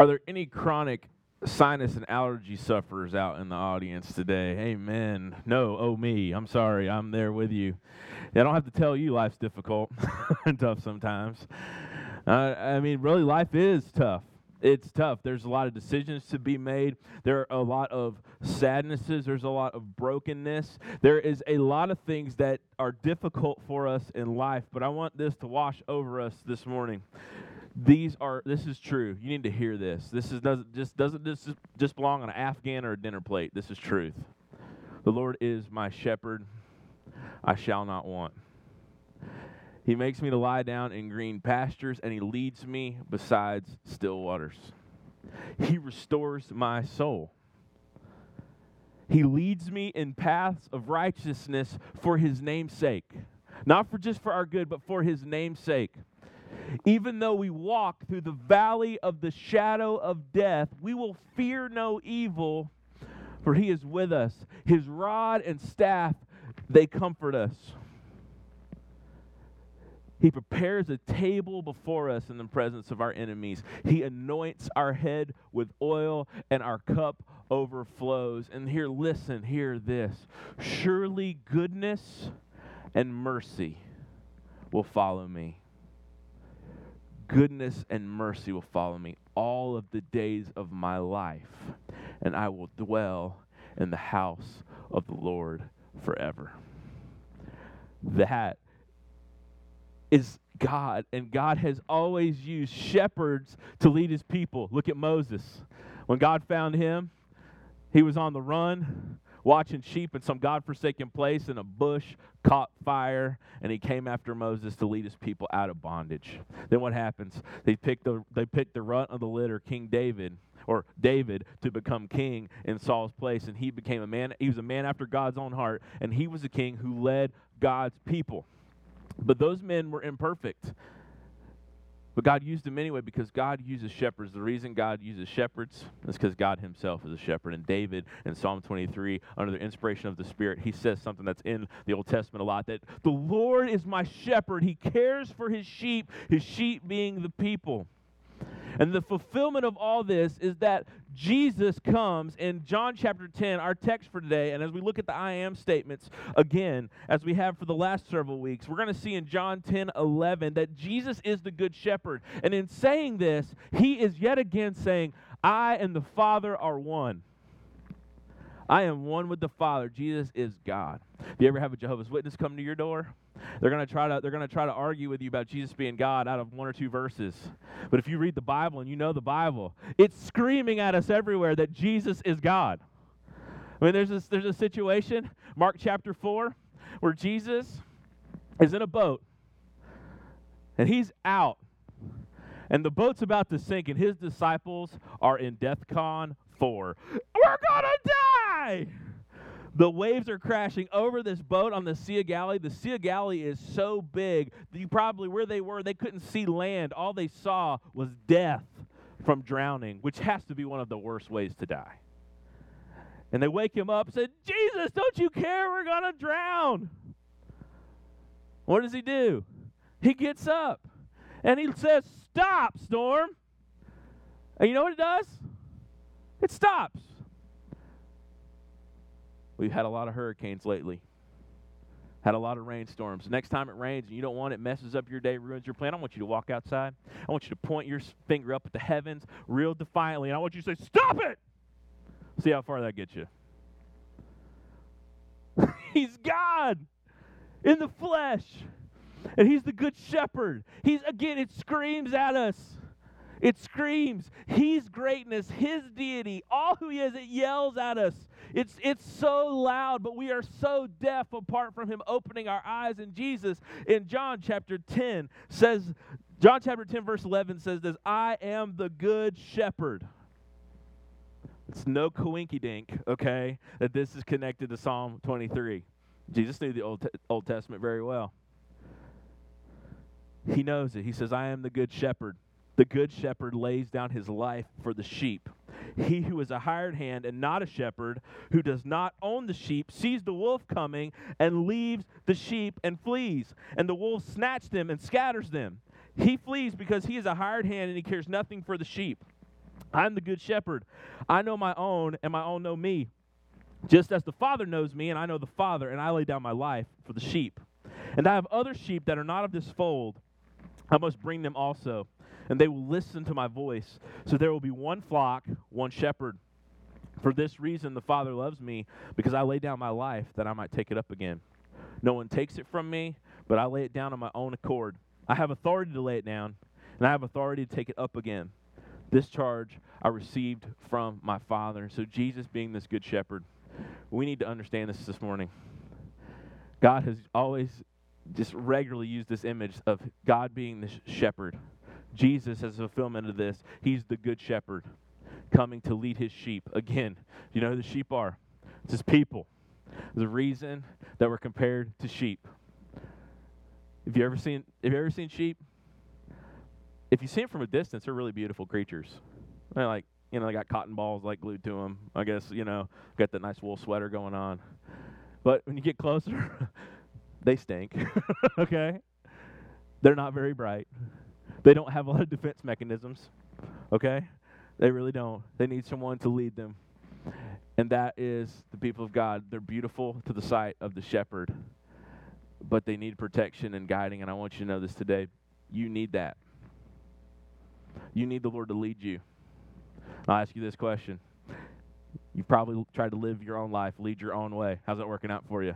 Are there any chronic sinus and allergy sufferers out in the audience today? Amen. No, oh me. I'm sorry. I'm there with you. I don't have to tell you life's difficult and tough sometimes. Uh, I mean, really, life is tough. It's tough. There's a lot of decisions to be made. There are a lot of sadnesses. There's a lot of brokenness. There is a lot of things that are difficult for us in life, but I want this to wash over us this morning these are this is true. You need to hear this. This is doesn't just doesn't this just belong on an afghan or a dinner plate? This is truth. The lord is my shepherd. I shall not want. He makes me to lie down in green pastures and he leads me besides still waters. He restores my soul. He leads me in paths of righteousness for his name's sake. Not for just for our good but for his name's sake even though we walk through the valley of the shadow of death, we will fear no evil, for he is with us. His rod and staff, they comfort us. He prepares a table before us in the presence of our enemies. He anoints our head with oil, and our cup overflows. And here, listen, hear this. Surely goodness and mercy will follow me goodness and mercy will follow me all of the days of my life, and I will dwell in the house of the Lord forever. That is God, and God has always used shepherds to lead his people. Look at Moses. When God found him, he was on the run watching sheep in some God-forsaken place, and a bush caught fire, and he came after Moses to lead his people out of bondage. Then what happens? They pick the they pick the runt of the litter, King David, or David, to become king in Saul's place, and he became a man. He was a man after God's own heart, and he was a king who led God's people. But those men were imperfect. But God used them anyway because God uses shepherds. The reason God uses shepherds is because God Himself is a shepherd. And David in Psalm 23, under the inspiration of the Spirit, he says something that's in the Old Testament a lot that the Lord is my shepherd. He cares for His sheep, His sheep being the people. And the fulfillment of all this is that Jesus comes in John chapter 10, our text for today. And as we look at the I am statements again, as we have for the last several weeks, we're going to see in John 10 11 that Jesus is the good shepherd. And in saying this, he is yet again saying, I and the Father are one. I am one with the Father. Jesus is God. Do you ever have a Jehovah's Witness come to your door? They're going to try to they're going to try to argue with you about Jesus being God out of one or two verses. But if you read the Bible and you know the Bible, it's screaming at us everywhere that Jesus is God. I mean, there's this, there's a situation, Mark chapter 4, where Jesus is in a boat and he's out. And the boat's about to sink, and his disciples are in DEFCON 4. We're going to die! The waves are crashing over this boat on the Sea of Galilee. The Sea of Galilee is so big that you probably, where they were, they couldn't see land. All they saw was death from drowning, which has to be one of the worst ways to die. And they wake him up and said, Jesus, don't you care? We're going to drown. What does he do? He gets up and he says, Stop, storm. And you know what it does? It stops. We've had a lot of hurricanes lately. Had a lot of rainstorms. Next time it rains and you don't want it, messes up your day, ruins your plan. I want you to walk outside. I want you to point your finger up at the heavens real defiantly, and I want you to say, Stop it! See how far that gets you. he's God in the flesh. And he's the good shepherd. He's again, it screams at us. It screams His greatness, His deity, all who He is. It yells at us. It's, it's so loud, but we are so deaf apart from Him opening our eyes. And Jesus in John chapter 10 says, John chapter 10, verse 11 says this I am the good shepherd. It's no coinky dink, okay, that this is connected to Psalm 23. Jesus knew the Old, Old Testament very well. He knows it. He says, I am the good shepherd. The good shepherd lays down his life for the sheep. He who is a hired hand and not a shepherd, who does not own the sheep, sees the wolf coming and leaves the sheep and flees. And the wolf snatches them and scatters them. He flees because he is a hired hand and he cares nothing for the sheep. I'm the good shepherd. I know my own, and my own know me. Just as the Father knows me, and I know the Father, and I lay down my life for the sheep. And I have other sheep that are not of this fold. I must bring them also, and they will listen to my voice. So there will be one flock, one shepherd. For this reason, the Father loves me, because I lay down my life that I might take it up again. No one takes it from me, but I lay it down on my own accord. I have authority to lay it down, and I have authority to take it up again. This charge I received from my Father. So, Jesus being this good shepherd, we need to understand this this morning. God has always just regularly used this image of God being the shepherd. Jesus, as a fulfillment of this, he's the good shepherd coming to lead his sheep. Again, you know who the sheep are? It's his people. The reason that we're compared to sheep. Have you ever seen have you ever seen sheep? If you see them from a distance, they're really beautiful creatures. They're like, you know, they got cotton balls like glued to them. I guess, you know, got that nice wool sweater going on. But when you get closer, they stink. okay? They're not very bright. They don't have a lot of defense mechanisms. Okay? They really don't. They need someone to lead them. And that is the people of God. They're beautiful to the sight of the shepherd, but they need protection and guiding. And I want you to know this today. You need that. You need the Lord to lead you. I'll ask you this question. You've probably tried to live your own life, lead your own way. How's that working out for you?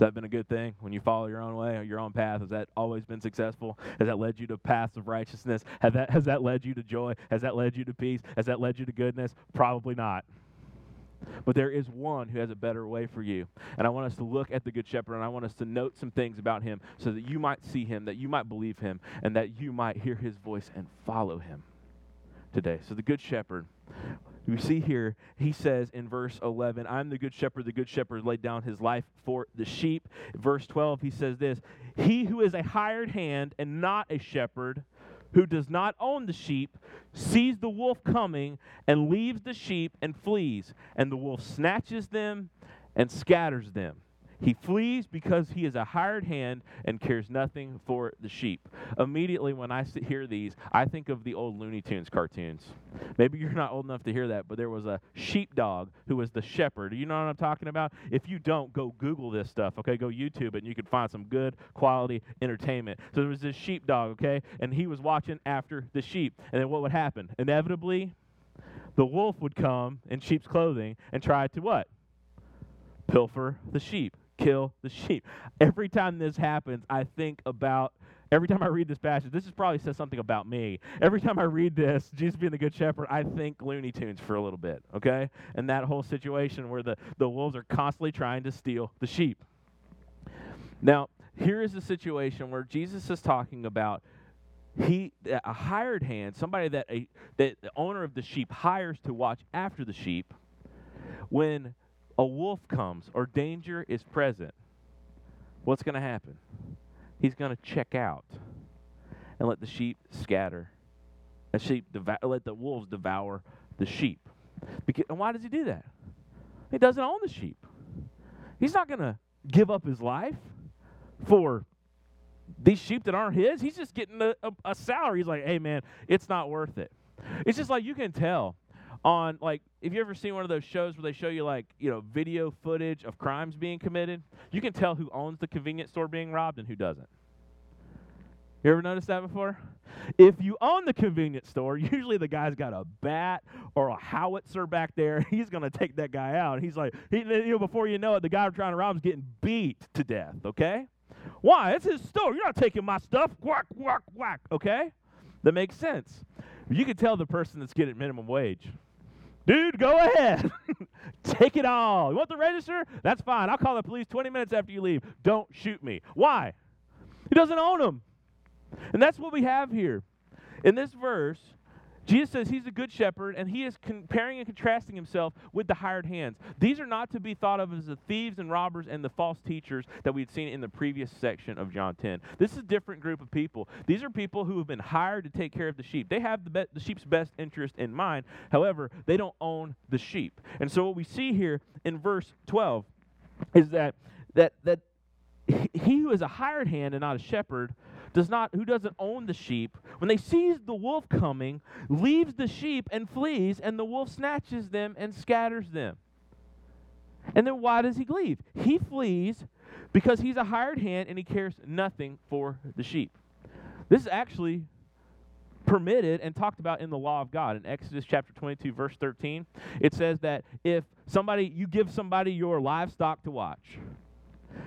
Has that been a good thing when you follow your own way or your own path? Has that always been successful? Has that led you to paths of righteousness? Has that, has that led you to joy? Has that led you to peace? Has that led you to goodness? Probably not. But there is one who has a better way for you. And I want us to look at the Good Shepherd and I want us to note some things about him so that you might see him, that you might believe him, and that you might hear his voice and follow him today. So the Good Shepherd we see here, he says in verse 11, I'm the good shepherd. The good shepherd laid down his life for the sheep. Verse 12, he says this He who is a hired hand and not a shepherd, who does not own the sheep, sees the wolf coming and leaves the sheep and flees, and the wolf snatches them and scatters them. He flees because he is a hired hand and cares nothing for the sheep. Immediately, when I hear these, I think of the old Looney Tunes cartoons. Maybe you're not old enough to hear that, but there was a sheepdog who was the shepherd. You know what I'm talking about? If you don't, go Google this stuff, okay? Go YouTube it, and you can find some good quality entertainment. So there was this sheepdog, okay? And he was watching after the sheep. And then what would happen? Inevitably, the wolf would come in sheep's clothing and try to what? Pilfer the sheep kill the sheep. Every time this happens, I think about every time I read this passage, this is probably says something about me. Every time I read this, Jesus being the good shepherd, I think Looney Tunes for a little bit, okay? And that whole situation where the, the wolves are constantly trying to steal the sheep. Now, here is a situation where Jesus is talking about he a hired hand, somebody that a that the owner of the sheep hires to watch after the sheep when a wolf comes or danger is present, what's going to happen? He's going to check out and let the sheep scatter. And sheep devour, let the wolves devour the sheep. Because, and why does he do that? He doesn't own the sheep. He's not going to give up his life for these sheep that aren't his. He's just getting a, a, a salary. He's like, hey, man, it's not worth it. It's just like you can tell on like if you ever seen one of those shows where they show you like you know video footage of crimes being committed you can tell who owns the convenience store being robbed and who doesn't. You ever noticed that before? If you own the convenience store usually the guy's got a bat or a howitzer back there. He's going to take that guy out. He's like he, you know before you know it the guy trying to rob is getting beat to death okay? Why? It's his store. You're not taking my stuff. Whack whack whack okay? That makes sense. You can tell the person that's getting minimum wage Dude, go ahead. Take it all. You want the register? That's fine. I'll call the police 20 minutes after you leave. Don't shoot me. Why? He doesn't own them. And that's what we have here. In this verse, Jesus says he's a good shepherd, and he is comparing and contrasting himself with the hired hands. These are not to be thought of as the thieves and robbers and the false teachers that we'd seen in the previous section of John 10. This is a different group of people. These are people who have been hired to take care of the sheep. They have the, be- the sheep's best interest in mind. However, they don't own the sheep. And so what we see here in verse 12 is that that that he who is a hired hand and not a shepherd does not who doesn't own the sheep, when they sees the wolf coming, leaves the sheep and flees, and the wolf snatches them and scatters them. And then why does he leave? He flees because he's a hired hand and he cares nothing for the sheep. This is actually permitted and talked about in the law of God. In Exodus chapter 22, verse 13, it says that if somebody, you give somebody your livestock to watch,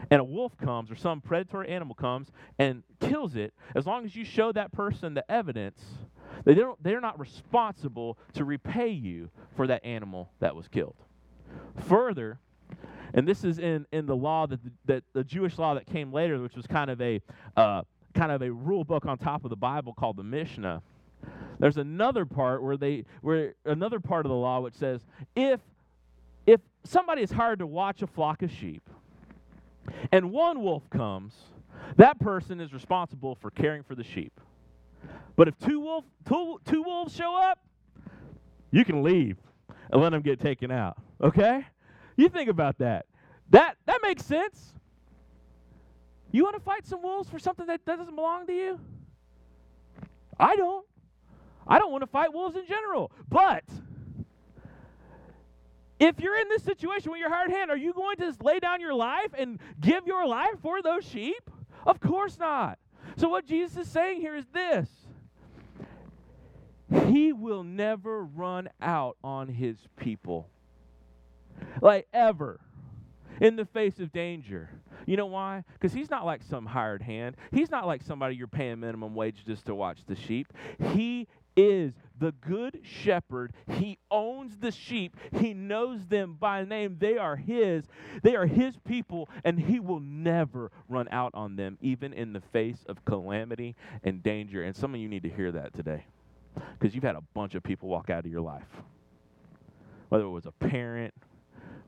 and a wolf comes or some predatory animal comes and kills it, as long as you show that person the evidence, they don't, they're not responsible to repay you for that animal that was killed. Further, and this is in, in the law that the, that the Jewish law that came later, which was kind of a uh, kind of a rule book on top of the Bible called the Mishnah. There's another part where they where another part of the law which says if if somebody is hired to watch a flock of sheep and one wolf comes, that person is responsible for caring for the sheep. But if two wolf two, two wolves show up, you can leave and let them get taken out. Okay? You think about that. That that makes sense. You want to fight some wolves for something that doesn't belong to you? I don't. I don't want to fight wolves in general. But if you're in this situation with your hired hand, are you going to lay down your life and give your life for those sheep? Of course not. So, what Jesus is saying here is this He will never run out on his people. Like, ever. In the face of danger. You know why? Because he's not like some hired hand. He's not like somebody you're paying minimum wage just to watch the sheep. He is the good shepherd. He owns the sheep. He knows them by name. They are his. They are his people, and he will never run out on them, even in the face of calamity and danger. And some of you need to hear that today because you've had a bunch of people walk out of your life. Whether it was a parent,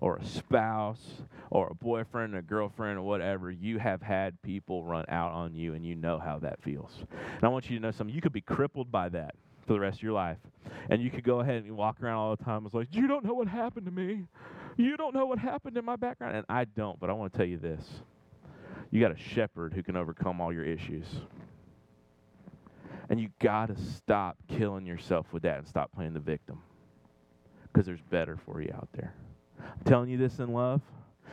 or a spouse or a boyfriend, a girlfriend, or whatever, you have had people run out on you and you know how that feels. And I want you to know something. You could be crippled by that for the rest of your life. And you could go ahead and walk around all the time. It's like, you don't know what happened to me. You don't know what happened in my background. And I don't, but I want to tell you this. You got a shepherd who can overcome all your issues. And you got to stop killing yourself with that and stop playing the victim. Because there's better for you out there. I'm telling you this in love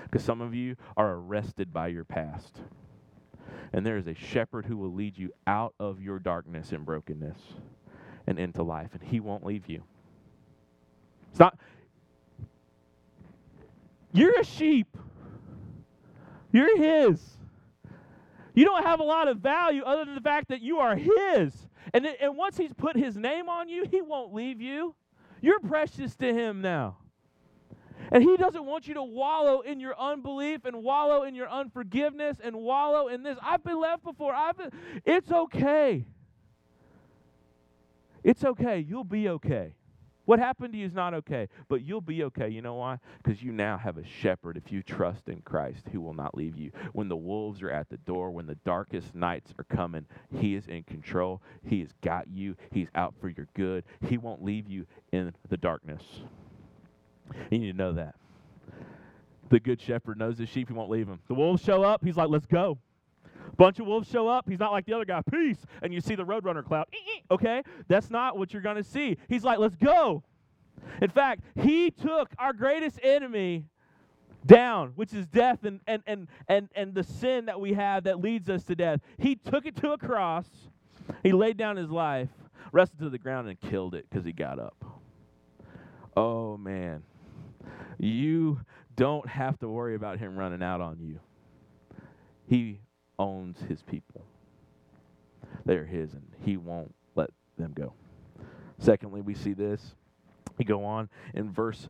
because some of you are arrested by your past. And there is a shepherd who will lead you out of your darkness and brokenness and into life, and he won't leave you. It's not, you're a sheep, you're his. You don't have a lot of value other than the fact that you are his. And, and once he's put his name on you, he won't leave you. You're precious to him now. And He doesn't want you to wallow in your unbelief and wallow in your unforgiveness and wallow in this. I've been left before. I've been, it's okay. It's okay. You'll be okay. What happened to you is not okay, but you'll be okay. You know why? Because you now have a shepherd, if you trust in Christ, who will not leave you. When the wolves are at the door, when the darkest nights are coming, He is in control. He has got you. He's out for your good. He won't leave you in the darkness. You need to know that. The good shepherd knows his sheep, he won't leave them. The wolves show up, he's like, let's go. Bunch of wolves show up, he's not like the other guy, peace. And you see the roadrunner cloud, eh, eh. okay? That's not what you're going to see. He's like, let's go. In fact, he took our greatest enemy down, which is death and, and, and, and, and the sin that we have that leads us to death. He took it to a cross, he laid down his life, rested to the ground, and killed it because he got up. Oh, man you don't have to worry about him running out on you. He owns his people. They are his, and he won't let them go. Secondly, we see this. He go on in verse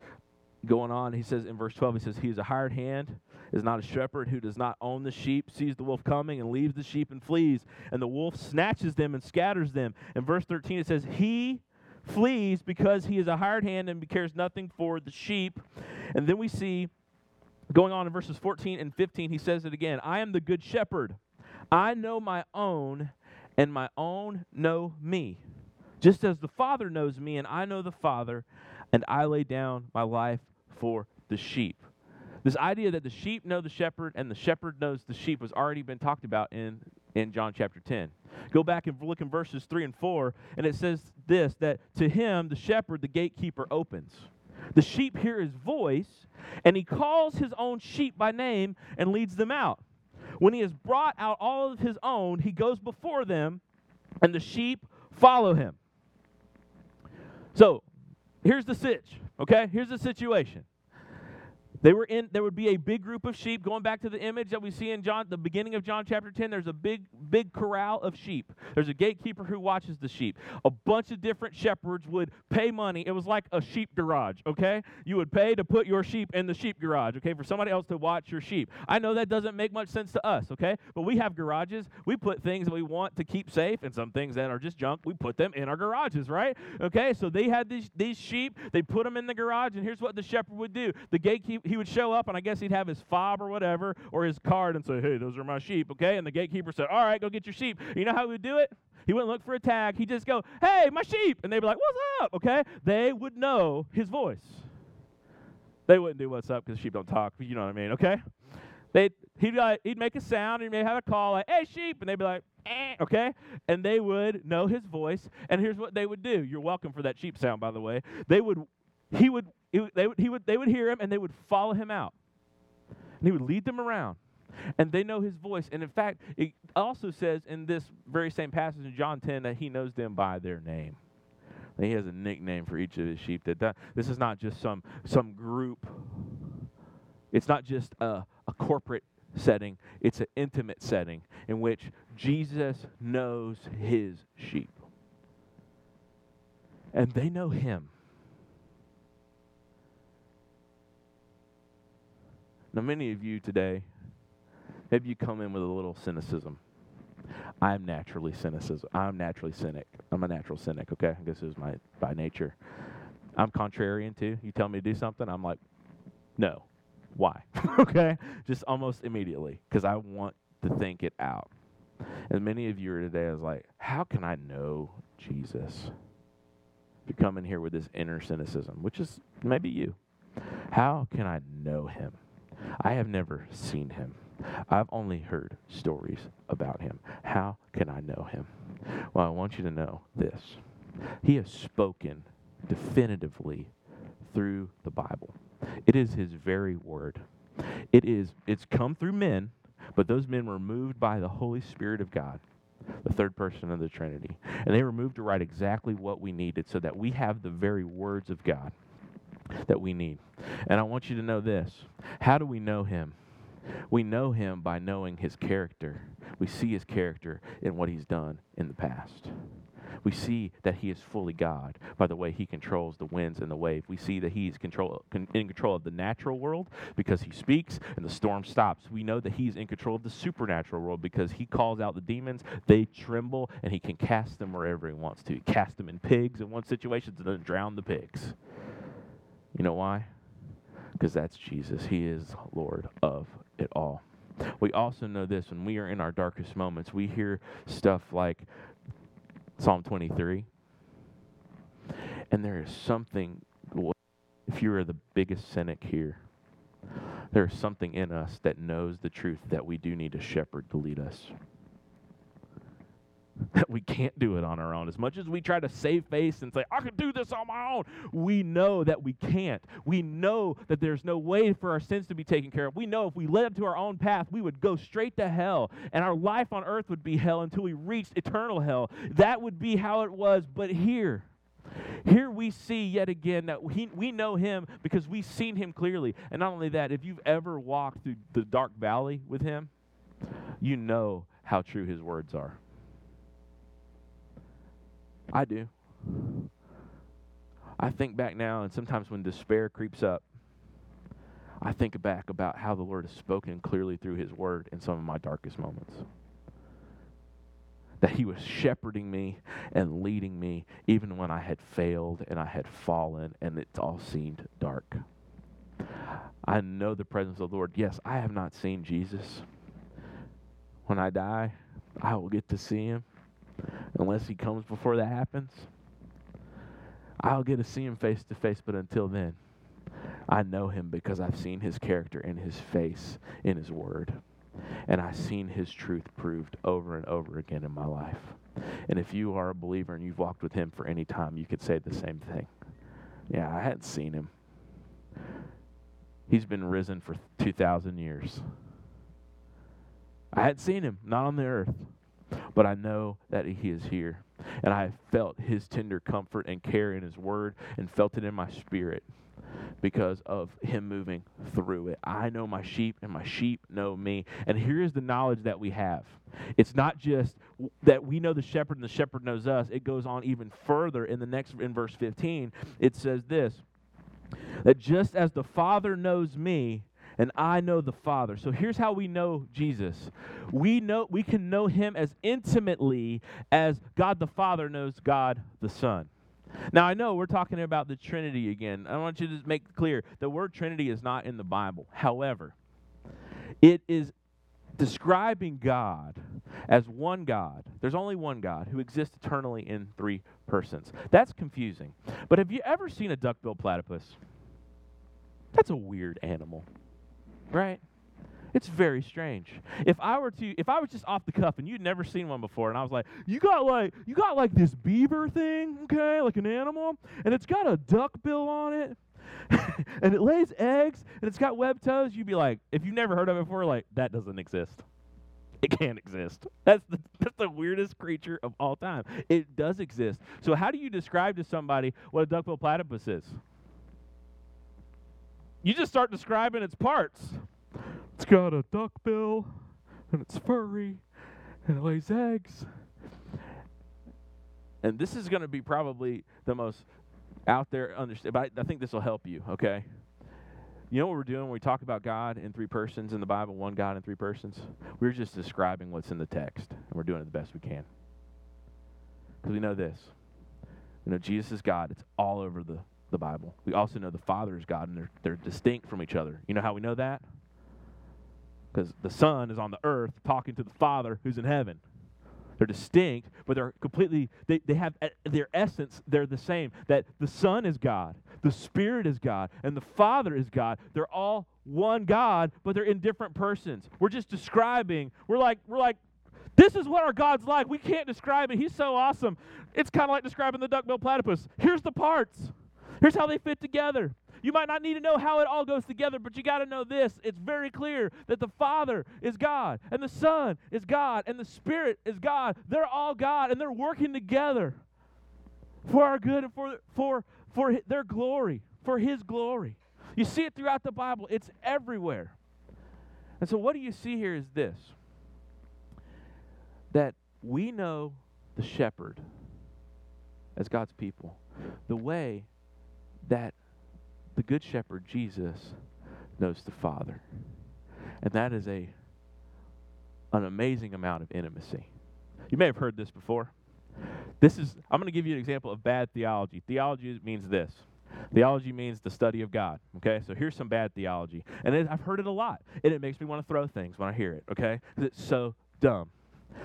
going on, he says in verse 12, he says, He is a hired hand, is not a shepherd who does not own the sheep, sees the wolf coming and leaves the sheep and flees, and the wolf snatches them and scatters them. In verse 13, it says, He flees because he is a hired hand and cares nothing for the sheep. And then we see, going on in verses 14 and 15, he says it again I am the good shepherd. I know my own, and my own know me. Just as the Father knows me, and I know the Father, and I lay down my life for the sheep. This idea that the sheep know the shepherd and the shepherd knows the sheep has already been talked about in in John chapter 10. Go back and look in verses 3 and 4, and it says this that to him, the shepherd, the gatekeeper opens. The sheep hear his voice, and he calls his own sheep by name and leads them out. When he has brought out all of his own, he goes before them, and the sheep follow him. So, here's the sitch, okay? Here's the situation. They were in there would be a big group of sheep going back to the image that we see in John the beginning of John chapter 10 there's a big big corral of sheep. There's a gatekeeper who watches the sheep. A bunch of different shepherds would pay money. It was like a sheep garage, okay? You would pay to put your sheep in the sheep garage, okay, for somebody else to watch your sheep. I know that doesn't make much sense to us, okay? But we have garages. We put things that we want to keep safe and some things that are just junk, we put them in our garages, right? Okay? So they had these these sheep, they put them in the garage and here's what the shepherd would do. The gatekeeper he would show up and I guess he'd have his fob or whatever or his card and say, hey, those are my sheep, okay? And the gatekeeper said, all right, go get your sheep. You know how he would do it? He wouldn't look for a tag. He'd just go, hey, my sheep. And they'd be like, what's up, okay? They would know his voice. They wouldn't do what's up because sheep don't talk, you know what I mean, okay? They'd, he'd, uh, he'd make a sound and he may have a call like, hey, sheep. And they'd be like, eh, okay? And they would know his voice. And here's what they would do. You're welcome for that sheep sound, by the way. They would, he would they, would, he would, they would hear him and they would follow him out. And he would lead them around. And they know his voice. And in fact, it also says in this very same passage in John 10 that he knows them by their name. And he has a nickname for each of his sheep. That, that this is not just some some group. It's not just a, a corporate setting. It's an intimate setting in which Jesus knows his sheep. And they know him. Now, many of you today, maybe you come in with a little cynicism. I'm naturally cynicism. I'm naturally cynic. I'm a natural cynic. Okay, I guess is my by nature. I'm contrarian too. You tell me to do something, I'm like, no. Why? okay, just almost immediately because I want to think it out. And many of you are today is like, how can I know Jesus? If you come in here with this inner cynicism, which is maybe you, how can I know him? I have never seen him. I've only heard stories about him. How can I know him? Well, I want you to know this. He has spoken definitively through the Bible. It is his very word. It is it's come through men, but those men were moved by the Holy Spirit of God, the third person of the Trinity. And they were moved to write exactly what we needed so that we have the very words of God that we need. And I want you to know this how do we know him? We know him by knowing his character. We see his character in what he's done in the past. We see that he is fully God by the way he controls the winds and the wave. We see that he's control, in control of the natural world because he speaks and the storm stops. We know that he's in control of the supernatural world because he calls out the demons, they tremble, and he can cast them wherever he wants to. He them in pigs in one situation to then drown the pigs. You know why? Because that's Jesus. He is Lord of it all. We also know this when we are in our darkest moments, we hear stuff like Psalm 23. And there is something, if you are the biggest cynic here, there is something in us that knows the truth that we do need a shepherd to lead us that we can't do it on our own. As much as we try to save face and say, I can do this on my own, we know that we can't. We know that there's no way for our sins to be taken care of. We know if we led up to our own path, we would go straight to hell, and our life on earth would be hell until we reached eternal hell. That would be how it was. But here, here we see yet again that we, we know him because we've seen him clearly. And not only that, if you've ever walked through the dark valley with him, you know how true his words are. I do. I think back now, and sometimes when despair creeps up, I think back about how the Lord has spoken clearly through His Word in some of my darkest moments. That He was shepherding me and leading me even when I had failed and I had fallen and it all seemed dark. I know the presence of the Lord. Yes, I have not seen Jesus. When I die, I will get to see Him unless he comes before that happens. I'll get to see him face to face, but until then, I know him because I've seen his character and his face in his word. And I've seen his truth proved over and over again in my life. And if you are a believer and you've walked with him for any time, you could say the same thing. Yeah, I hadn't seen him. He's been risen for 2,000 years. I hadn't seen him, not on the earth, but I know that he is here. And I felt his tender comfort and care in his word and felt it in my spirit because of him moving through it. I know my sheep and my sheep know me. And here is the knowledge that we have. It's not just that we know the shepherd and the shepherd knows us. It goes on even further in the next in verse 15. It says this that just as the Father knows me, and I know the Father. So here's how we know Jesus. We know we can know him as intimately as God the Father knows God the Son. Now I know we're talking about the Trinity again. I want you to make clear the word Trinity is not in the Bible. However, it is describing God as one God. There's only one God who exists eternally in three persons. That's confusing. But have you ever seen a duck-billed platypus? That's a weird animal right? It's very strange. If I were to, if I was just off the cuff and you'd never seen one before, and I was like, you got like, you got like this beaver thing, okay, like an animal, and it's got a duck bill on it, and it lays eggs, and it's got webbed toes, you'd be like, if you've never heard of it before, like, that doesn't exist. It can't exist. That's the, that's the weirdest creature of all time. It does exist. So how do you describe to somebody what a duck-billed platypus is? You just start describing its parts. It's got a duck bill, and it's furry, and it lays eggs. And this is going to be probably the most out there understand, but I, I think this will help you, okay? You know what we're doing when we talk about God in three persons in the Bible, one God in three persons? We're just describing what's in the text, and we're doing it the best we can. Because we know this. You know, Jesus is God. It's all over the the Bible. We also know the Father is God, and they're, they're distinct from each other. You know how we know that? Because the Son is on the earth talking to the Father who's in heaven. They're distinct, but they're completely, they, they have eh, their essence, they're the same. That the Son is God, the Spirit is God, and the Father is God. They're all one God, but they're in different persons. We're just describing, we're like, we're like, this is what our God's like. We can't describe it. He's so awesome. It's kind of like describing the duck-billed platypus. Here's the parts. Here's how they fit together. You might not need to know how it all goes together, but you got to know this. It's very clear that the Father is God, and the Son is God, and the Spirit is God. They're all God, and they're working together for our good and for, for, for their glory, for His glory. You see it throughout the Bible, it's everywhere. And so, what do you see here is this that we know the shepherd as God's people, the way that the Good Shepherd, Jesus, knows the Father. And that is a, an amazing amount of intimacy. You may have heard this before. This is, I'm going to give you an example of bad theology. Theology means this. Theology means the study of God. Okay, so here's some bad theology, and it, I've heard it a lot, and it makes me want to throw things when I hear it. Okay, because it's so dumb.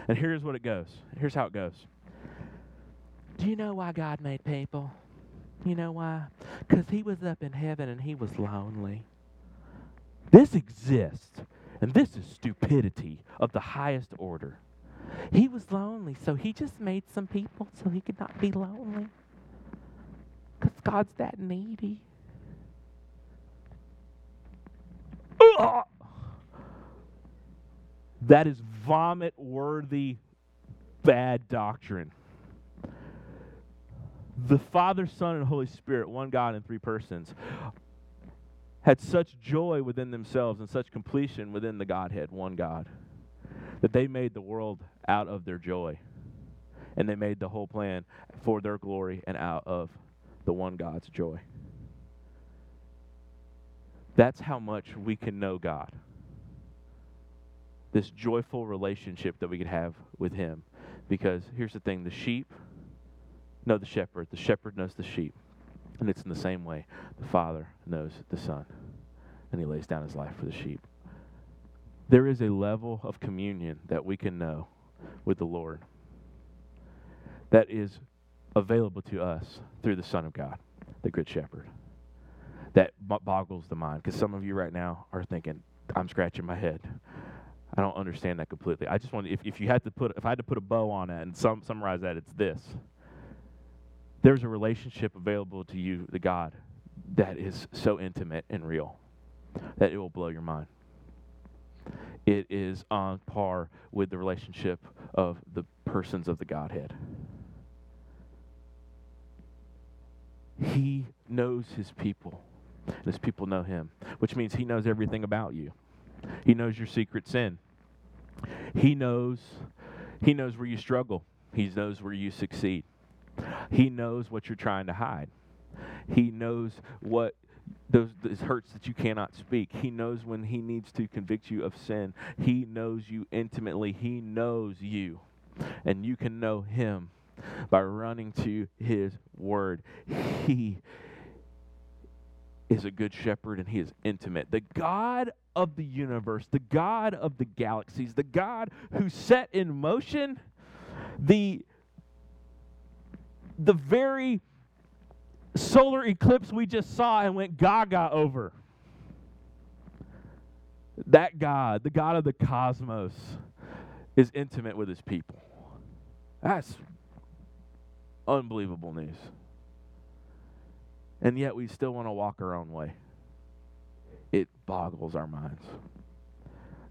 And here's what it goes. Here's how it goes. Do you know why God made people? You know why? Because he was up in heaven and he was lonely. This exists, and this is stupidity of the highest order. He was lonely, so he just made some people so he could not be lonely. Because God's that needy. That is vomit worthy bad doctrine the Father, Son, and Holy Spirit, one God in three persons, had such joy within themselves and such completion within the Godhead, one God, that they made the world out of their joy. And they made the whole plan for their glory and out of the one God's joy. That's how much we can know God. This joyful relationship that we could have with Him. Because here's the thing the sheep know the shepherd, the shepherd knows the sheep. And it's in the same way the Father knows the Son, and he lays down his life for the sheep. There is a level of communion that we can know with the Lord that is available to us through the Son of God, the Good Shepherd. That boggles the mind because some of you right now are thinking, I'm scratching my head. I don't understand that completely. I just want if, if you had to put if I had to put a bow on it and sum, summarize that, it's this. There's a relationship available to you, the God, that is so intimate and real that it will blow your mind. It is on par with the relationship of the persons of the Godhead. He knows his people, and his people know him, which means he knows everything about you. He knows your secret sin. He knows he knows where you struggle. He knows where you succeed. He knows what you're trying to hide. He knows what those, those hurts that you cannot speak. He knows when he needs to convict you of sin. He knows you intimately. He knows you. And you can know him by running to his word. He is a good shepherd and he is intimate. The God of the universe, the God of the galaxies, the God who set in motion the the very solar eclipse we just saw and went gaga over. That God, the God of the cosmos, is intimate with his people. That's unbelievable news. And yet we still want to walk our own way. It boggles our minds.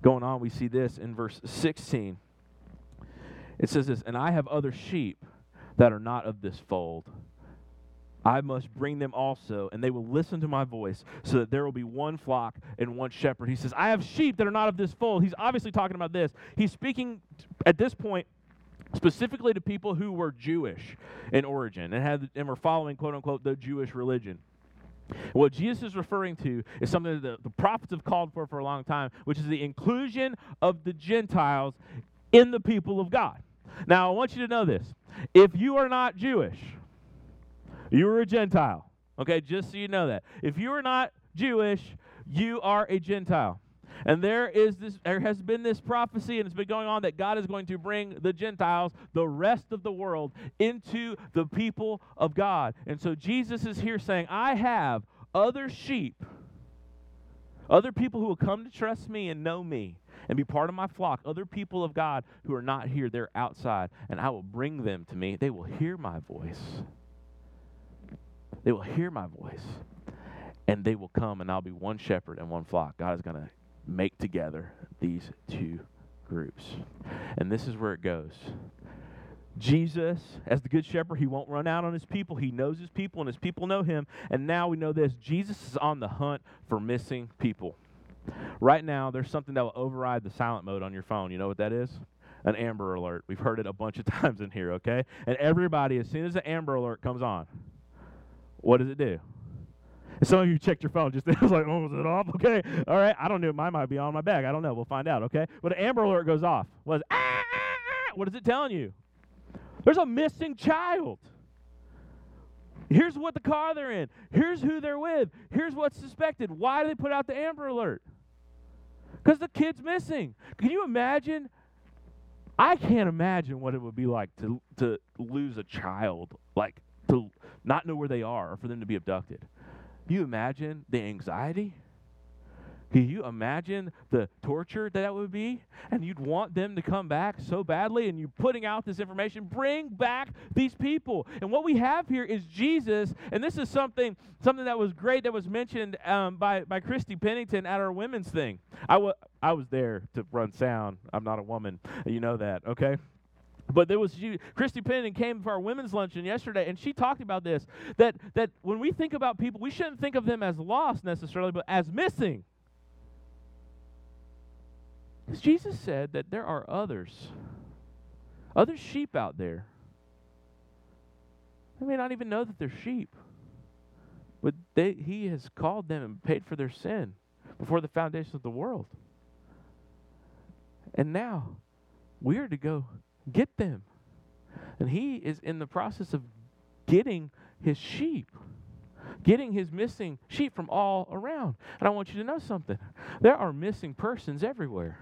Going on, we see this in verse 16. It says this, and I have other sheep that are not of this fold. I must bring them also, and they will listen to my voice, so that there will be one flock and one shepherd. He says, I have sheep that are not of this fold. He's obviously talking about this. He's speaking at this point specifically to people who were Jewish in origin and had and were following quote unquote the Jewish religion. What Jesus is referring to is something that the, the prophets have called for for a long time, which is the inclusion of the Gentiles in the people of God. Now, I want you to know this. If you are not Jewish, you are a Gentile. Okay, just so you know that. If you are not Jewish, you are a Gentile. And there is this there has been this prophecy and it's been going on that God is going to bring the Gentiles, the rest of the world into the people of God. And so Jesus is here saying, "I have other sheep, other people who will come to trust me and know me and be part of my flock, other people of God who are not here, they're outside, and I will bring them to me. They will hear my voice." They will hear my voice and they will come, and I'll be one shepherd and one flock. God is going to make together these two groups. And this is where it goes. Jesus, as the good shepherd, he won't run out on his people. He knows his people, and his people know him. And now we know this Jesus is on the hunt for missing people. Right now, there's something that will override the silent mode on your phone. You know what that is? An Amber Alert. We've heard it a bunch of times in here, okay? And everybody, as soon as the Amber Alert comes on, what does it do? Some of you checked your phone just it was like, oh, is it off? Okay, all right. I don't know. Mine might be on my bag. I don't know. We'll find out. Okay, but an Amber Alert goes off. What is ah, ah, ah, what is it telling you? There's a missing child. Here's what the car they're in. Here's who they're with. Here's what's suspected. Why do they put out the Amber Alert? Because the kid's missing. Can you imagine? I can't imagine what it would be like to to lose a child like to not know where they are or for them to be abducted. you imagine the anxiety? Can you imagine the torture that, that would be? And you'd want them to come back so badly, and you're putting out this information. Bring back these people. And what we have here is Jesus, and this is something something that was great that was mentioned um, by by Christy Pennington at our women's thing. I, w- I was there to run sound. I'm not a woman. You know that, okay? But there was she, Christy Pennington came for our women's luncheon yesterday, and she talked about this that that when we think about people, we shouldn't think of them as lost necessarily, but as missing. Because Jesus said that there are others, other sheep out there. They may not even know that they're sheep, but they, He has called them and paid for their sin before the foundation of the world. And now we are to go get them. And he is in the process of getting his sheep, getting his missing sheep from all around. And I want you to know something there are missing persons everywhere.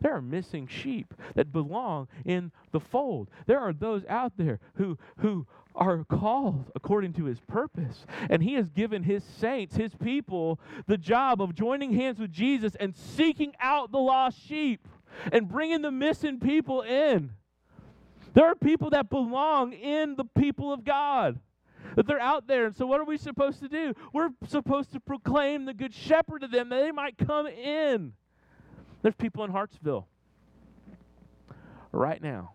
There are missing sheep that belong in the fold. There are those out there who, who are called according to his purpose. And he has given his saints, his people, the job of joining hands with Jesus and seeking out the lost sheep. and bringing the missing people in. There are people that belong in the people of God. That they're out there. And so, what are we supposed to do? We're supposed to proclaim the good shepherd to them that they might come in. There's people in Hartsville right now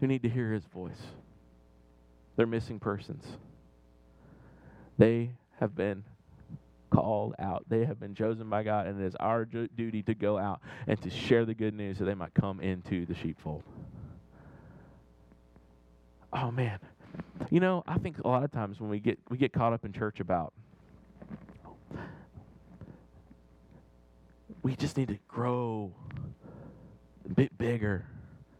who need to hear his voice. They're missing persons. They have been called out. They have been chosen by God, and it is our duty to go out and to share the good news so they might come into the sheepfold. Oh man. You know, I think a lot of times when we get we get caught up in church about we just need to grow a bit bigger.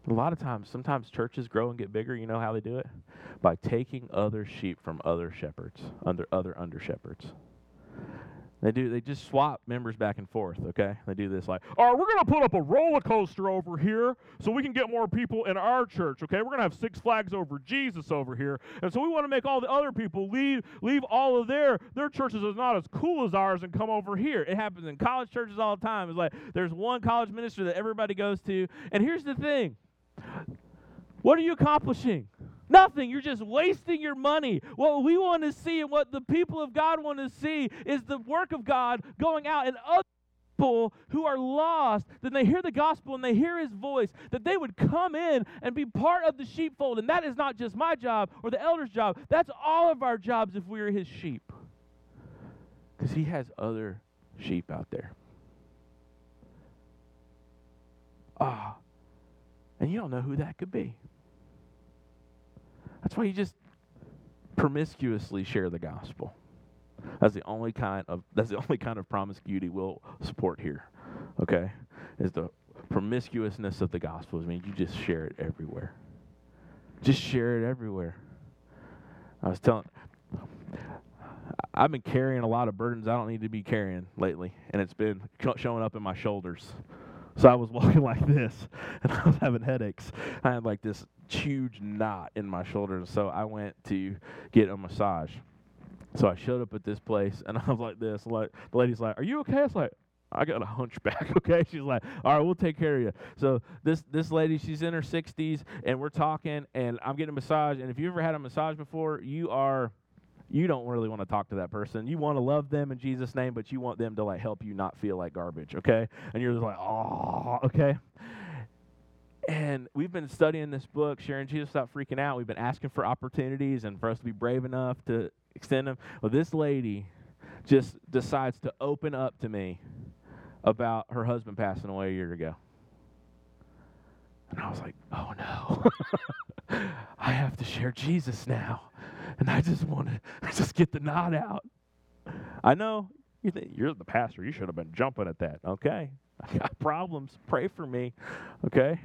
A lot of times, sometimes churches grow and get bigger. You know how they do it? By taking other sheep from other shepherds, under other under shepherds. They do. They just swap members back and forth. Okay, they do this like, all right, we're gonna put up a roller coaster over here so we can get more people in our church. Okay, we're gonna have Six Flags over Jesus over here, and so we want to make all the other people leave leave all of their their churches is not as cool as ours and come over here. It happens in college churches all the time. It's like there's one college minister that everybody goes to, and here's the thing: what are you accomplishing? Nothing. You're just wasting your money. What we want to see and what the people of God want to see is the work of God going out and other people who are lost, then they hear the gospel and they hear his voice, that they would come in and be part of the sheepfold. And that is not just my job or the elder's job, that's all of our jobs if we are his sheep. Because he has other sheep out there. Ah. And you don't know who that could be. That's why you just promiscuously share the gospel. That's the only kind of that's the only kind of promiscuity we'll support here. Okay? Is the promiscuousness of the gospel. I mean you just share it everywhere. Just share it everywhere. I was telling I've been carrying a lot of burdens I don't need to be carrying lately, and it's been showing up in my shoulders. So I was walking like this, and I was having headaches. I had like this huge knot in my shoulder, so I went to get a massage. So I showed up at this place, and I was like this. Like the lady's like, "Are you okay?" I was like, I got a hunchback, okay? She's like, all right, we'll take care of you. So this this lady, she's in her 60s, and we're talking, and I'm getting a massage. And if you ever had a massage before, you are you don't really want to talk to that person. You want to love them in Jesus' name, but you want them to like help you not feel like garbage, okay? And you're just like, oh, okay. And we've been studying this book, sharing Jesus without freaking out. We've been asking for opportunities and for us to be brave enough to extend them. Well, this lady just decides to open up to me about her husband passing away a year ago. And I was like, oh no, I have to share Jesus now and I just want to just get the knot out. I know you think you're the pastor. You should have been jumping at that. Okay, I got problems. Pray for me. Okay.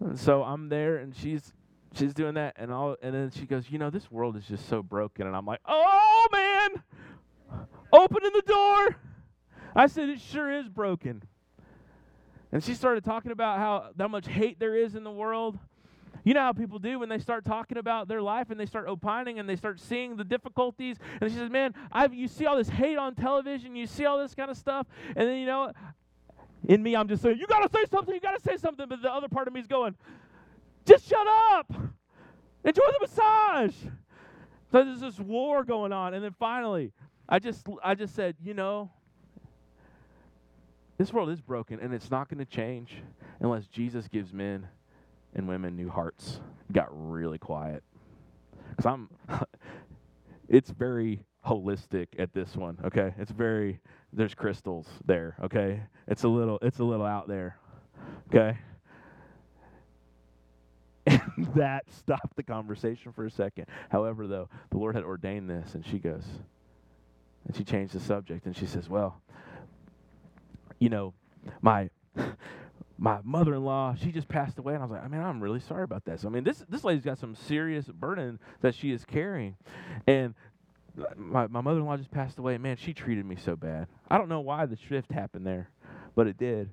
And so I'm there, and she's she's doing that, and all, and then she goes, you know, this world is just so broken, and I'm like, oh man, opening the door. I said, it sure is broken. And she started talking about how how much hate there is in the world. You know how people do when they start talking about their life and they start opining and they start seeing the difficulties. And she says, Man, I've, you see all this hate on television, you see all this kind of stuff. And then, you know, in me, I'm just saying, You got to say something, you got to say something. But the other part of me is going, Just shut up. Enjoy the massage. So there's this war going on. And then finally, I just, I just said, You know, this world is broken and it's not going to change unless Jesus gives men and women new hearts. Got really quiet. Because I'm, it's very holistic at this one, okay? It's very, there's crystals there, okay? It's a little, it's a little out there, okay? And that stopped the conversation for a second. However, though, the Lord had ordained this, and she goes, and she changed the subject, and she says, Well, you know, my my mother-in-law she just passed away and i was like i mean i'm really sorry about that i mean this this lady's got some serious burden that she is carrying and my, my mother-in-law just passed away. Man she treated me so bad. I don't know why the shift happened there but it did.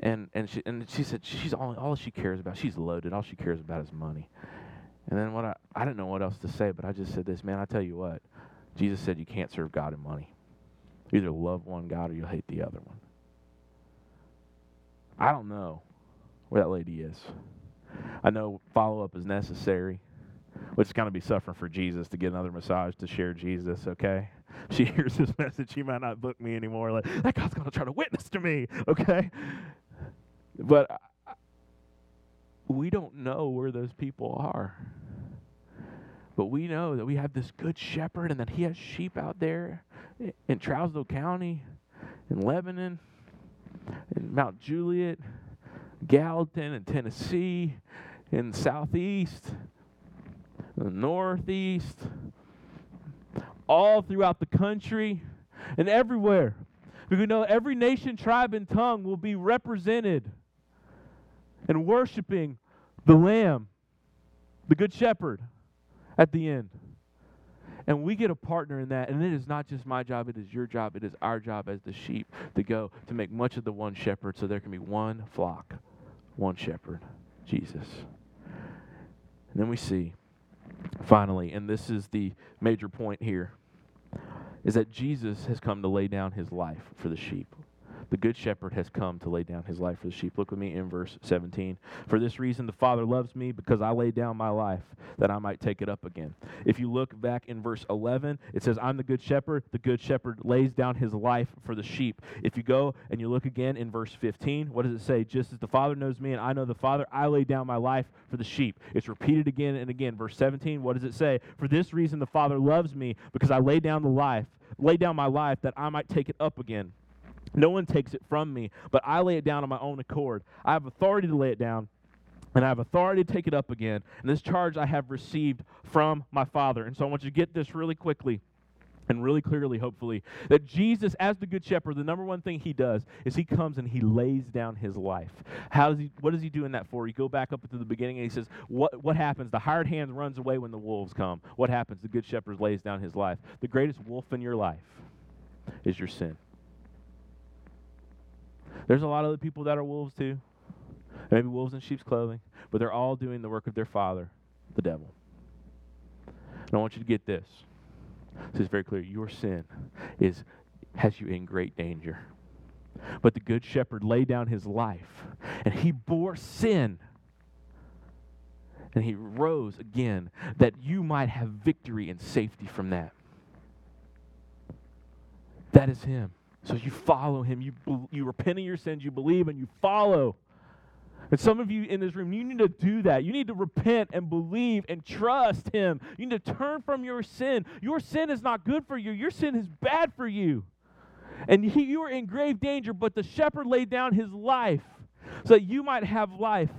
And and she and she said she's all all she cares about she's loaded. All she cares about is money. And then what i i didn't know what else to say but i just said this man i tell you what jesus said you can't serve god and money. You either love one god or you'll hate the other one. I don't know where that lady is. I know follow up is necessary, which is going to be suffering for Jesus to get another massage to share Jesus, okay? She hears this message, she might not book me anymore. Like, that God's going to try to witness to me, okay? But we don't know where those people are. But we know that we have this good shepherd and that he has sheep out there in Trousdale County, in Lebanon, in Mount Juliet, Gallatin, in Tennessee, in the southeast, the northeast, all throughout the country, and everywhere. We know every nation, tribe, and tongue will be represented and worshiping the Lamb, the Good Shepherd, at the end. And we get a partner in that. And it is not just my job, it is your job. It is our job as the sheep to go to make much of the one shepherd so there can be one flock, one shepherd, Jesus. And then we see, finally, and this is the major point here, is that Jesus has come to lay down his life for the sheep. The good shepherd has come to lay down his life for the sheep. Look with me in verse 17. For this reason, the Father loves me because I lay down my life that I might take it up again. If you look back in verse 11, it says, I'm the good shepherd. The good shepherd lays down his life for the sheep. If you go and you look again in verse 15, what does it say? Just as the Father knows me and I know the Father, I lay down my life for the sheep. It's repeated again and again. Verse 17, what does it say? For this reason, the Father loves me because I lay down the life, lay down my life that I might take it up again. No one takes it from me, but I lay it down on my own accord. I have authority to lay it down, and I have authority to take it up again. And this charge I have received from my Father. And so I want you to get this really quickly and really clearly, hopefully, that Jesus, as the Good Shepherd, the number one thing he does is he comes and he lays down his life. How does he? What does he do in that for? You go back up to the beginning and he says, "What what happens? The hired hand runs away when the wolves come. What happens? The Good Shepherd lays down his life. The greatest wolf in your life is your sin. There's a lot of people that are wolves too. Maybe wolves in sheep's clothing, but they're all doing the work of their father, the devil. And I want you to get this. This is very clear. Your sin is has you in great danger. But the good shepherd laid down his life, and he bore sin. And he rose again that you might have victory and safety from that. That is him. So you follow him. You, you repent of your sins. You believe and you follow. And some of you in this room, you need to do that. You need to repent and believe and trust him. You need to turn from your sin. Your sin is not good for you, your sin is bad for you. And he, you are in grave danger, but the shepherd laid down his life so that you might have life.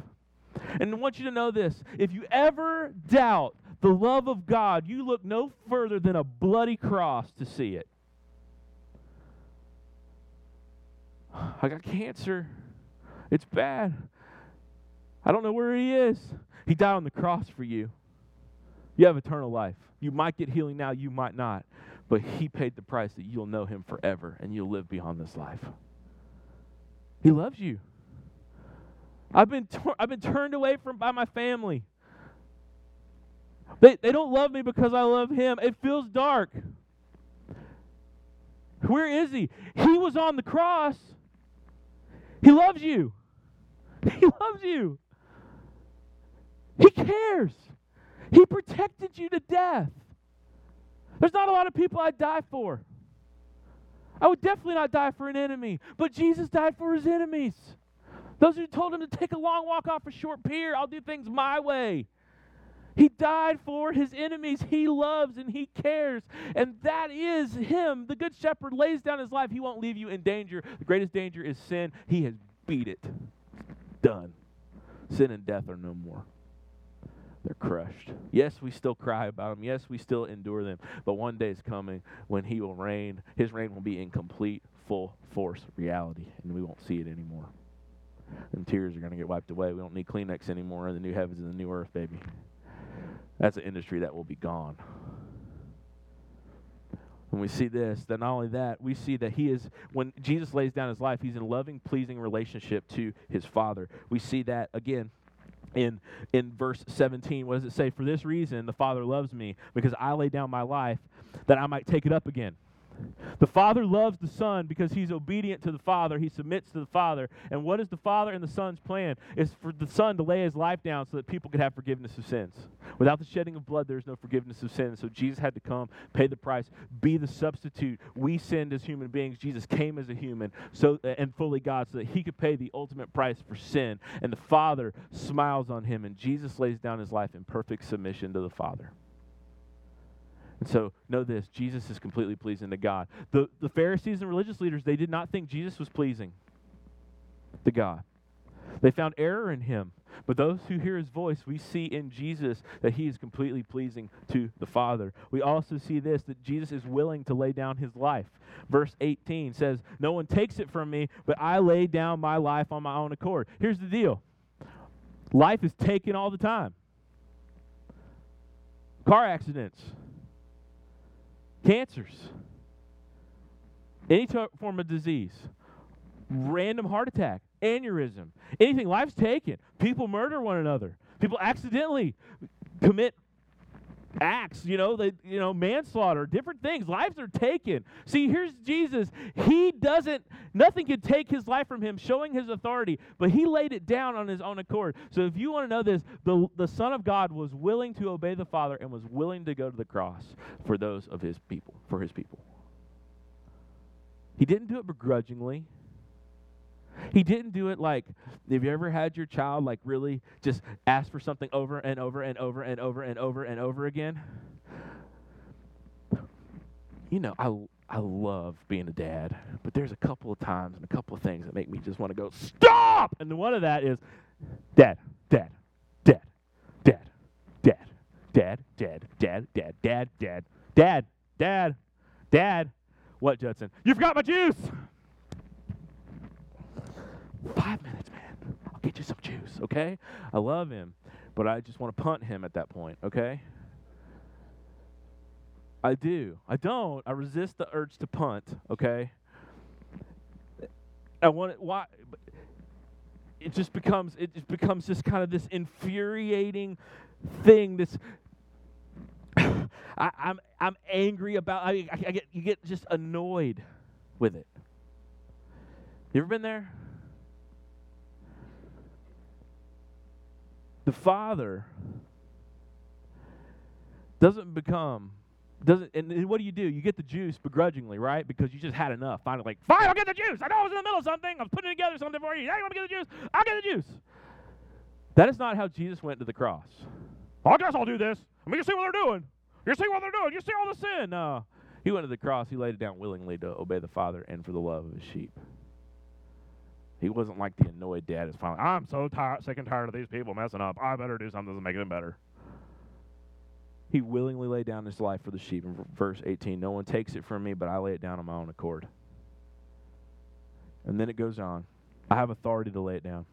And I want you to know this if you ever doubt the love of God, you look no further than a bloody cross to see it. I got cancer. It's bad. I don't know where he is. He died on the cross for you. You have eternal life. You might get healing now, you might not. But he paid the price that you'll know him forever and you'll live beyond this life. He loves you. I've been, tor- I've been turned away from by my family. They, they don't love me because I love him. It feels dark. Where is he? He was on the cross. He loves you. He loves you. He cares. He protected you to death. There's not a lot of people I'd die for. I would definitely not die for an enemy, but Jesus died for his enemies. Those who told him to take a long walk off a short pier, I'll do things my way. He died for his enemies. He loves and he cares. And that is him. The good shepherd lays down his life. He won't leave you in danger. The greatest danger is sin. He has beat it. Done. Sin and death are no more. They're crushed. Yes, we still cry about them. Yes, we still endure them. But one day is coming when he will reign. His reign will be in complete, full force reality, and we won't see it anymore. And tears are going to get wiped away. We don't need Kleenex anymore in the new heavens and the new earth, baby. That's an industry that will be gone. When we see this, then not only that, we see that he is, when Jesus lays down his life, he's in loving, pleasing relationship to his Father. We see that again in in verse 17 what does it say for this reason the father loves me because i lay down my life that i might take it up again The Father loves the Son because he's obedient to the Father. He submits to the Father. And what is the Father and the Son's plan? Is for the Son to lay his life down so that people could have forgiveness of sins. Without the shedding of blood, there is no forgiveness of sins. So Jesus had to come, pay the price, be the substitute. We sinned as human beings. Jesus came as a human so and fully God so that he could pay the ultimate price for sin. And the Father smiles on him, and Jesus lays down his life in perfect submission to the Father. And so know this Jesus is completely pleasing to God. The, the Pharisees and religious leaders, they did not think Jesus was pleasing to God. They found error in him. But those who hear his voice, we see in Jesus that he is completely pleasing to the Father. We also see this that Jesus is willing to lay down his life. Verse 18 says, No one takes it from me, but I lay down my life on my own accord. Here's the deal life is taken all the time car accidents, cancers, any t- form of disease, random heart attack, aneurysm, anything. Life's taken. People murder one another. People accidentally commit acts, you know, they, you know, manslaughter, different things. Lives are taken. See, here's Jesus. He doesn't, nothing could take his life from him, showing his authority, but he laid it down on his own accord. So if you want to know this, the, the Son of God was willing to obey the Father and was willing to go to the cross for those of his people, for his people. He didn't do it begrudgingly. He didn't do it like, have you ever had your child like really just ask for something over and over and over and over and over and over again? You know, I I love being a dad, but there's a couple of times and a couple of things that make me just want to go, stop! And one of that is, dad, dad, dad, dad, dad, dad, dad, dad, dad, dad, dad, dad, dad, dad. What, Judson? You've got my juice! Five minutes, man. I'll get you some juice, okay? I love him, but I just want to punt him at that point, okay? I do. I don't. I resist the urge to punt, okay? I want it, why it just becomes it just becomes just kind of this infuriating thing this I, am I'm, I'm angry about I, I get you get just annoyed with it. You ever been there? The Father doesn't become doesn't and what do you do? You get the juice begrudgingly, right? Because you just had enough. Finally, like, fine, I'll get the juice. I know I was in the middle of something. I was putting together something for you. You want to get the juice? I'll get the juice. That is not how Jesus went to the cross. I guess I'll do this. I mean, you see what they're doing. You see what they're doing. You see all the sin. No. He went to the cross. He laid it down willingly to obey the Father and for the love of his sheep. He wasn't like the annoyed dad that's finally, I'm so tired, sick and tired of these people messing up. I better do something to make them better. He willingly laid down his life for the sheep. In verse 18, no one takes it from me, but I lay it down on my own accord. And then it goes on. I have authority to lay it down.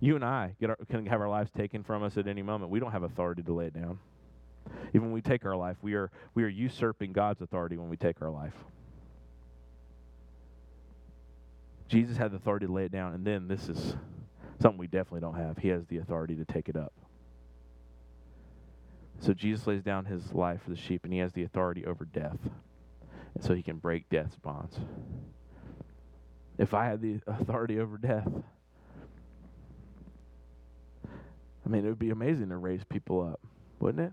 You and I our, can have our lives taken from us at any moment. We don't have authority to lay it down. Even when we take our life, we are, we are usurping God's authority when we take our life. Jesus had the authority to lay it down, and then this is something we definitely don't have. He has the authority to take it up. So Jesus lays down his life for the sheep, and he has the authority over death. And so he can break death's bonds. If I had the authority over death, I mean, it would be amazing to raise people up, wouldn't it?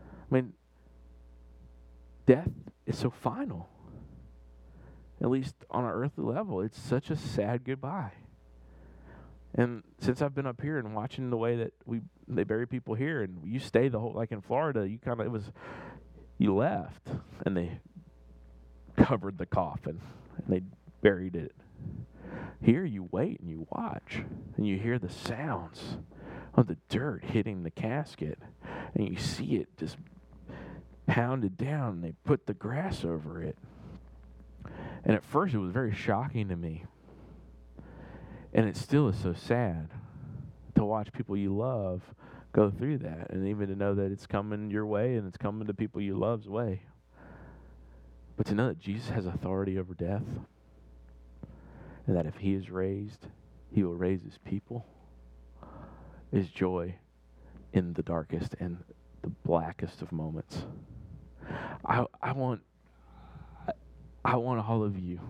I mean, death is so final at least on an earthly level, it's such a sad goodbye. And since I've been up here and watching the way that we they bury people here, and you stay the whole like in Florida, you kind of it was you left and they covered the coffin and they buried it. Here you wait and you watch and you hear the sounds of the dirt hitting the casket and you see it just pounded down and they put the grass over it and at first, it was very shocking to me. And it still is so sad to watch people you love go through that, and even to know that it's coming your way and it's coming to people you love's way. But to know that Jesus has authority over death, and that if He is raised, He will raise His people, is joy in the darkest and the blackest of moments. I I want I want all of you,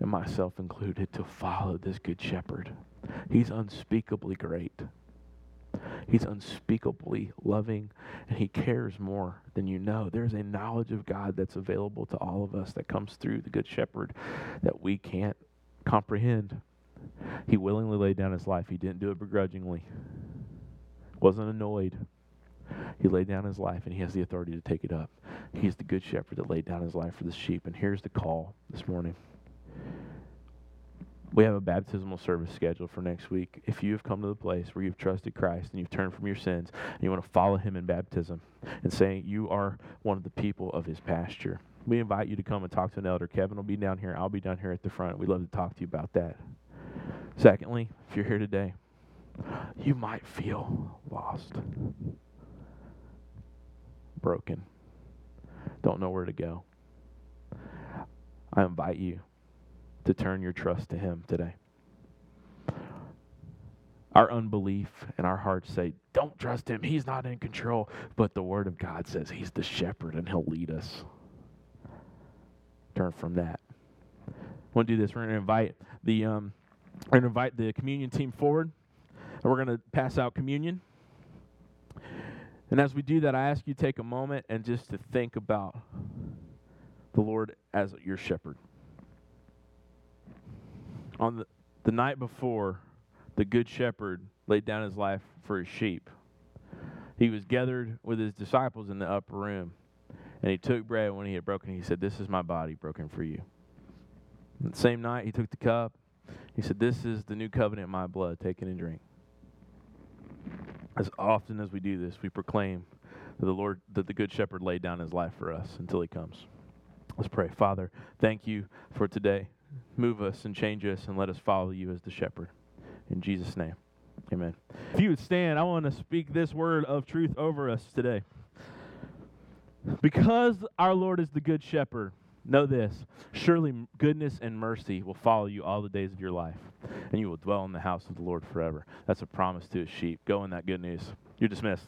and myself included, to follow this good shepherd. He's unspeakably great. He's unspeakably loving, and He cares more than you know. There's a knowledge of God that's available to all of us that comes through the Good Shepherd that we can't comprehend. He willingly laid down His life, He didn't do it begrudgingly, wasn't annoyed. He laid down His life, and He has the authority to take it up. He's the Good Shepherd that laid down His life for the sheep. And here's the call this morning. We have a baptismal service scheduled for next week. If you have come to the place where you've trusted Christ and you've turned from your sins and you want to follow Him in baptism and saying you are one of the people of His pasture, we invite you to come and talk to an elder. Kevin will be down here. I'll be down here at the front. We'd love to talk to you about that. Secondly, if you're here today, you might feel lost, broken, don't know where to go. I invite you to turn your trust to Him today. Our unbelief and our hearts say, Don't trust Him. He's not in control. But the Word of God says He's the shepherd and He'll lead us. Turn from that. To do this. We're going to invite the um, we're going to invite the communion team forward, and we're going to pass out communion. And as we do that, I ask you take a moment and just to think about the Lord as your shepherd on the, the night before the good shepherd laid down his life for his sheep, he was gathered with his disciples in the upper room. And he took bread when he had broken, he said, This is my body broken for you. And the same night, he took the cup. He said, This is the new covenant in my blood. Take it and drink. As often as we do this, we proclaim that the Lord, that the Good Shepherd laid down his life for us until he comes. Let's pray. Father, thank you for today move us and change us and let us follow you as the shepherd. In Jesus' name, amen. If you would stand, I want to speak this word of truth over us today. Because our Lord is the good shepherd, know this surely goodness and mercy will follow you all the days of your life, and you will dwell in the house of the Lord forever. That's a promise to his sheep. Go in that good news. You're dismissed.